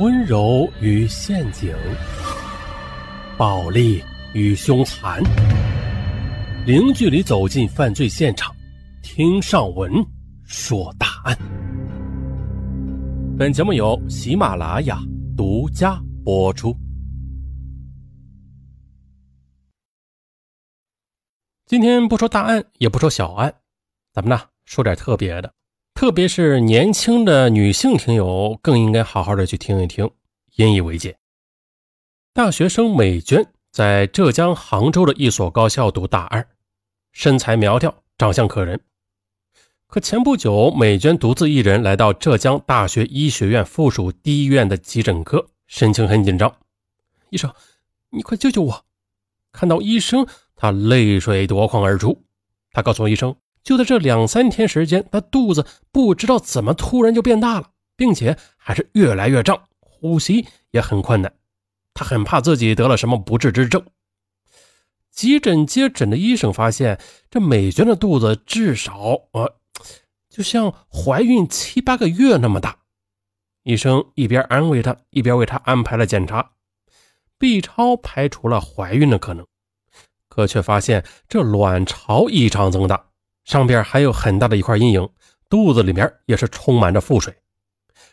温柔与陷阱，暴力与凶残，零距离走进犯罪现场，听上文说大案。本节目由喜马拉雅独家播出。今天不说大案，也不说小案，咱们呢说点特别的。特别是年轻的女性听友，更应该好好的去听一听，引以为戒。大学生美娟在浙江杭州的一所高校读大二，身材苗条，长相可人。可前不久，美娟独自一人来到浙江大学医学院附属第一医院的急诊科，神情很紧张。医生，你快救救我！看到医生，她泪水夺眶而出。她告诉医生。就在这两三天时间，他肚子不知道怎么突然就变大了，并且还是越来越胀，呼吸也很困难。他很怕自己得了什么不治之症。急诊接诊的医生发现，这美娟的肚子至少呃，就像怀孕七八个月那么大。医生一边安慰她，一边为她安排了检查。B 超排除了怀孕的可能，可却发现这卵巢异常增大。上边还有很大的一块阴影，肚子里面也是充满着腹水，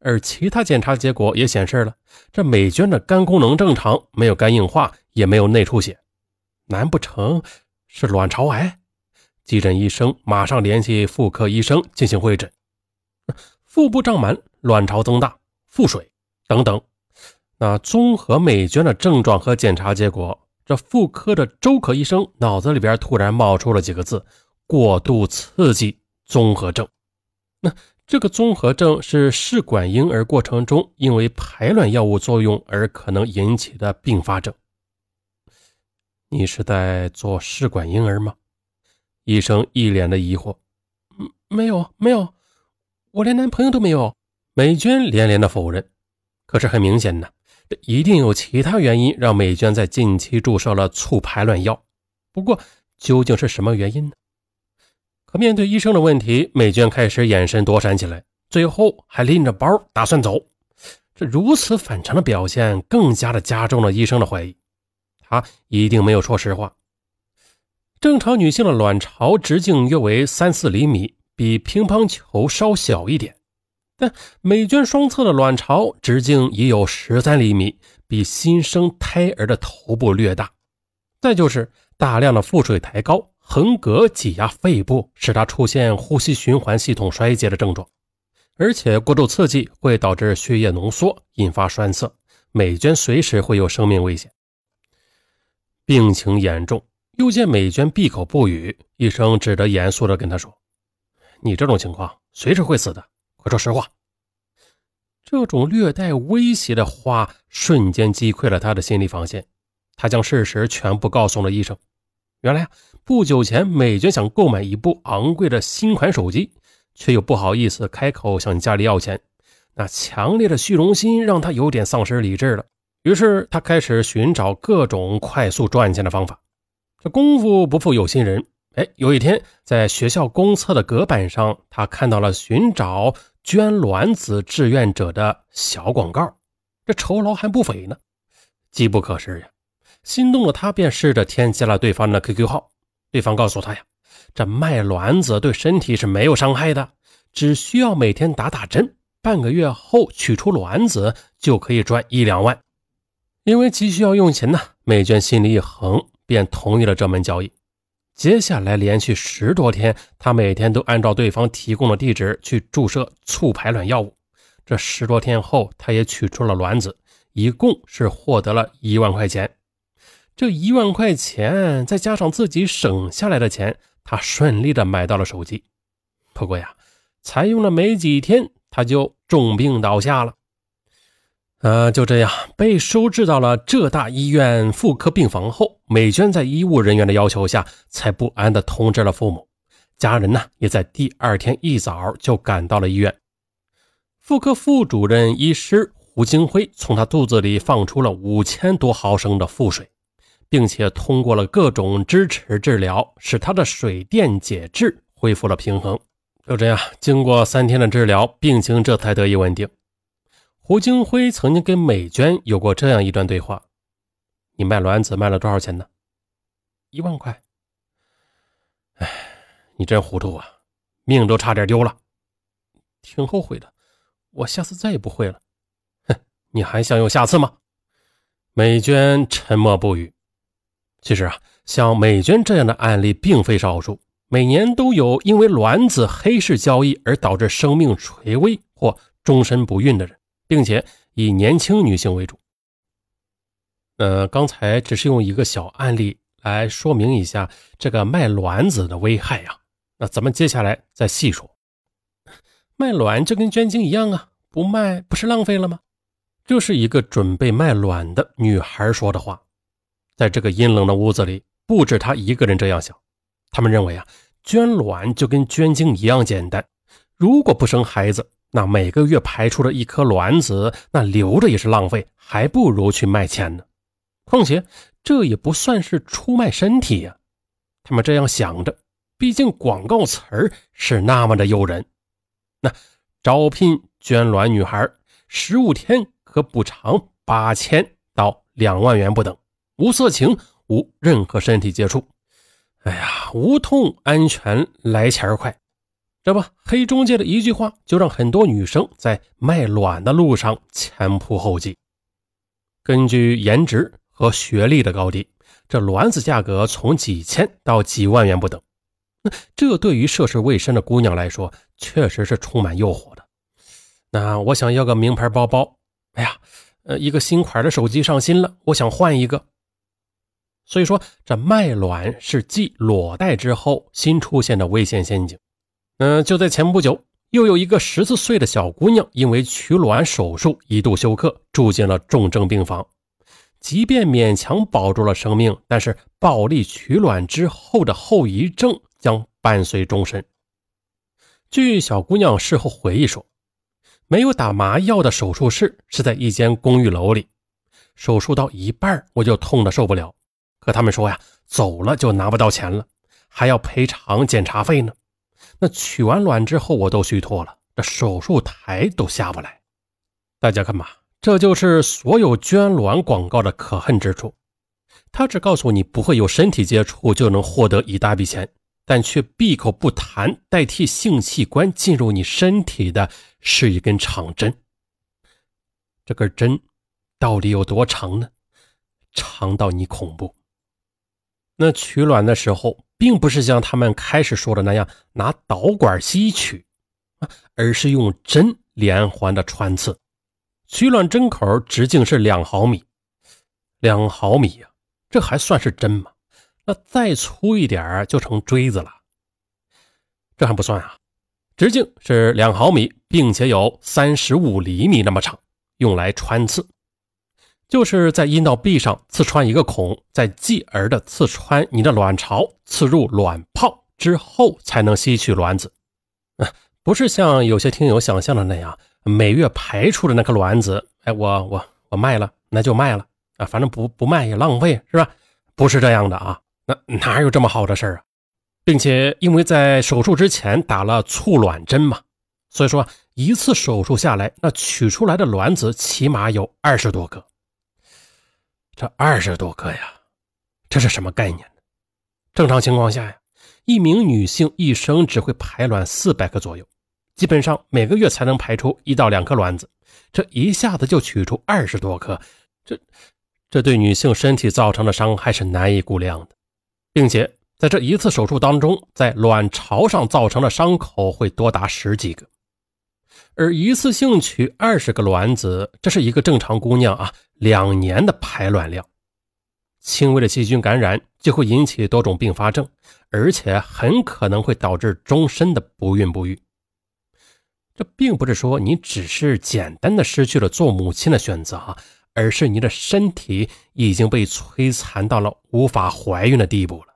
而其他检查结果也显示了这美娟的肝功能正常，没有肝硬化，也没有内出血，难不成是卵巢癌？急诊医生马上联系妇科医生进行会诊，腹部胀满、卵巢增大、腹水等等。那综合美娟的症状和检查结果，这妇科的周可医生脑子里边突然冒出了几个字。过度刺激综合症，那这个综合症是试管婴儿过程中因为排卵药物作用而可能引起的并发症。你是在做试管婴儿吗？医生一脸的疑惑。嗯，没有，没有，我连男朋友都没有。美娟连连的否认。可是很明显呢，这一定有其他原因让美娟在近期注射了促排卵药。不过究竟是什么原因呢？可面对医生的问题，美娟开始眼神躲闪起来，最后还拎着包打算走。这如此反常的表现，更加的加重了医生的怀疑，他一定没有说实话。正常女性的卵巢直径约为三四厘米，比乒乓球稍小一点，但美娟双侧的卵巢直径已有十三厘米，比新生胎儿的头部略大。再就是大量的腹水抬高。横膈挤压肺部，使他出现呼吸循环系统衰竭的症状，而且过度刺激会导致血液浓缩，引发栓塞，美娟随时会有生命危险。病情严重，又见美娟闭口不语，医生只得严肃地跟他说：“你这种情况随时会死的，快说实话。”这种略带威胁的话瞬间击溃了他的心理防线，他将事实全部告诉了医生。原来啊，不久前美娟想购买一部昂贵的新款手机，却又不好意思开口向家里要钱。那强烈的虚荣心让她有点丧失理智了。于是她开始寻找各种快速赚钱的方法。这功夫不负有心人，哎，有一天在学校公厕的隔板上，她看到了寻找捐卵子志愿者的小广告，这酬劳还不菲呢，机不可失呀。心动的他便试着添加了对方的 QQ 号，对方告诉他呀，这卖卵子对身体是没有伤害的，只需要每天打打针，半个月后取出卵子就可以赚一两万。因为急需要用钱呢，美娟心里一横，便同意了这门交易。接下来连续十多天，她每天都按照对方提供的地址去注射促排卵药物。这十多天后，她也取出了卵子，一共是获得了一万块钱。这一万块钱，再加上自己省下来的钱，他顺利的买到了手机。不过呀，才用了没几天，他就重病倒下了。呃，就这样被收治到了浙大医院妇科病房后，美娟在医务人员的要求下，才不安的通知了父母。家人呢，也在第二天一早就赶到了医院。妇科副主任医师胡金辉从他肚子里放出了五千多毫升的腹水。并且通过了各种支持治疗，使他的水电解质恢复了平衡。就这样，经过三天的治疗，病情这才得以稳定。胡金辉曾经跟美娟有过这样一段对话：“你卖卵子卖了多少钱呢？”“一万块。”“哎，你真糊涂啊，命都差点丢了。”“挺后悔的，我下次再也不会了。”“哼，你还想有下次吗？”美娟沉默不语。其实啊，像美娟这样的案例并非少数，每年都有因为卵子黑市交易而导致生命垂危或终身不孕的人。并且以年轻女性为主。呃，刚才只是用一个小案例来说明一下这个卖卵子的危害呀。那咱们接下来再细说。卖卵就跟捐精一样啊，不卖不是浪费了吗？这是一个准备卖卵的女孩说的话。在这个阴冷的屋子里，不止她一个人这样想。他们认为啊，捐卵就跟捐精一样简单。如果不生孩子，那每个月排出的一颗卵子，那留着也是浪费，还不如去卖钱呢。况且这也不算是出卖身体呀。他们这样想着，毕竟广告词儿是那么的诱人。那招聘捐卵女孩，十五天可补偿八千到两万元不等，无色情，无任何身体接触。哎呀，无痛安全，来钱快。这不，黑中介的一句话就让很多女生在卖卵的路上前仆后继。根据颜值和学历的高低，这卵子价格从几千到几万元不等。那这对于涉世未深的姑娘来说，确实是充满诱惑的。那我想要个名牌包包，哎呀，呃，一个新款的手机上新了，我想换一个。所以说，这卖卵是继裸贷之后新出现的危险陷阱。嗯，就在前不久，又有一个十四岁的小姑娘因为取卵手术一度休克，住进了重症病房。即便勉强保住了生命，但是暴力取卵之后的后遗症将伴随终身。据小姑娘事后回忆说，没有打麻药的手术室是在一间公寓楼里，手术到一半我就痛得受不了。可他们说呀，走了就拿不到钱了，还要赔偿检查费呢。那取完卵之后，我都虚脱了，这手术台都下不来。大家看吧，这就是所有捐卵广告的可恨之处。他只告诉你不会有身体接触就能获得一大笔钱，但却闭口不谈代替性器官进入你身体的是一根长针。这根针到底有多长呢？长到你恐怖。那取卵的时候。并不是像他们开始说的那样拿导管吸取啊，而是用针连环的穿刺。取卵针口直径是两毫米，两毫米呀，这还算是针吗？那再粗一点就成锥子了。这还不算啊，直径是两毫米，并且有三十五厘米那么长，用来穿刺。就是在阴道壁上刺穿一个孔，再继而的刺穿你的卵巢，刺入卵泡之后才能吸取卵子。啊，不是像有些听友想象的那样，每月排出的那颗卵子，哎，我我我卖了，那就卖了啊，反正不不卖也浪费，是吧？不是这样的啊，那哪有这么好的事儿啊？并且因为在手术之前打了促卵针嘛，所以说一次手术下来，那取出来的卵子起码有二十多个。这二十多个呀，这是什么概念呢？正常情况下呀，一名女性一生只会排卵四百个左右，基本上每个月才能排出一到两颗卵子。这一下子就取出二十多颗，这这对女性身体造成的伤害是难以估量的，并且在这一次手术当中，在卵巢上造成的伤口会多达十几个。而一次性取二十个卵子，这是一个正常姑娘啊两年的排卵量。轻微的细菌感染就会引起多种并发症，而且很可能会导致终身的不孕不育。这并不是说你只是简单的失去了做母亲的选择啊，而是你的身体已经被摧残到了无法怀孕的地步了。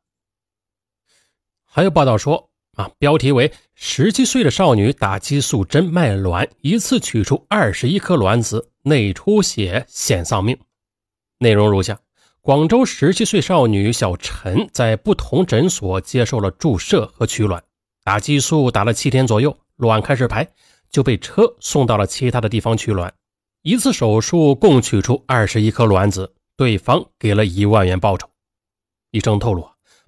还有报道说。啊，标题为“十七岁的少女打激素针卖卵，一次取出二十一颗卵子，内出血险丧命”。内容如下：广州十七岁少女小陈在不同诊所接受了注射和取卵，打激素打了七天左右，卵开始排，就被车送到了其他的地方取卵。一次手术共取出二十一颗卵子，对方给了一万元报酬。医生透露，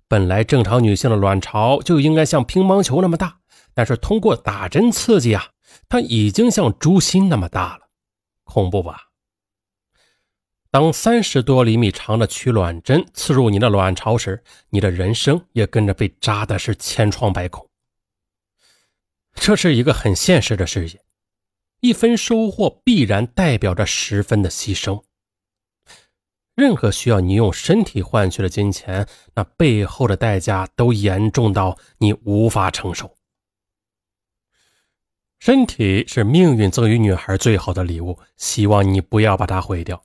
本来正常女性的卵巢就应该像乒乓球那么大，但是通过打针刺激啊，它已经像猪心那么大了，恐怖吧？当三十多厘米长的取卵针刺入你的卵巢时，你的人生也跟着被扎的是千疮百孔。这是一个很现实的世界，一分收获必然代表着十分的牺牲。任何需要你用身体换取的金钱，那背后的代价都严重到你无法承受。身体是命运赠予女孩最好的礼物，希望你不要把它毁掉。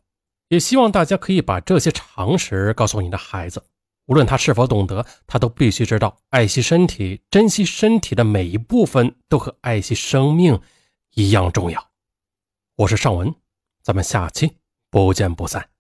也希望大家可以把这些常识告诉你的孩子，无论他是否懂得，他都必须知道，爱惜身体、珍惜身体的每一部分，都和爱惜生命一样重要。我是尚文，咱们下期不见不散。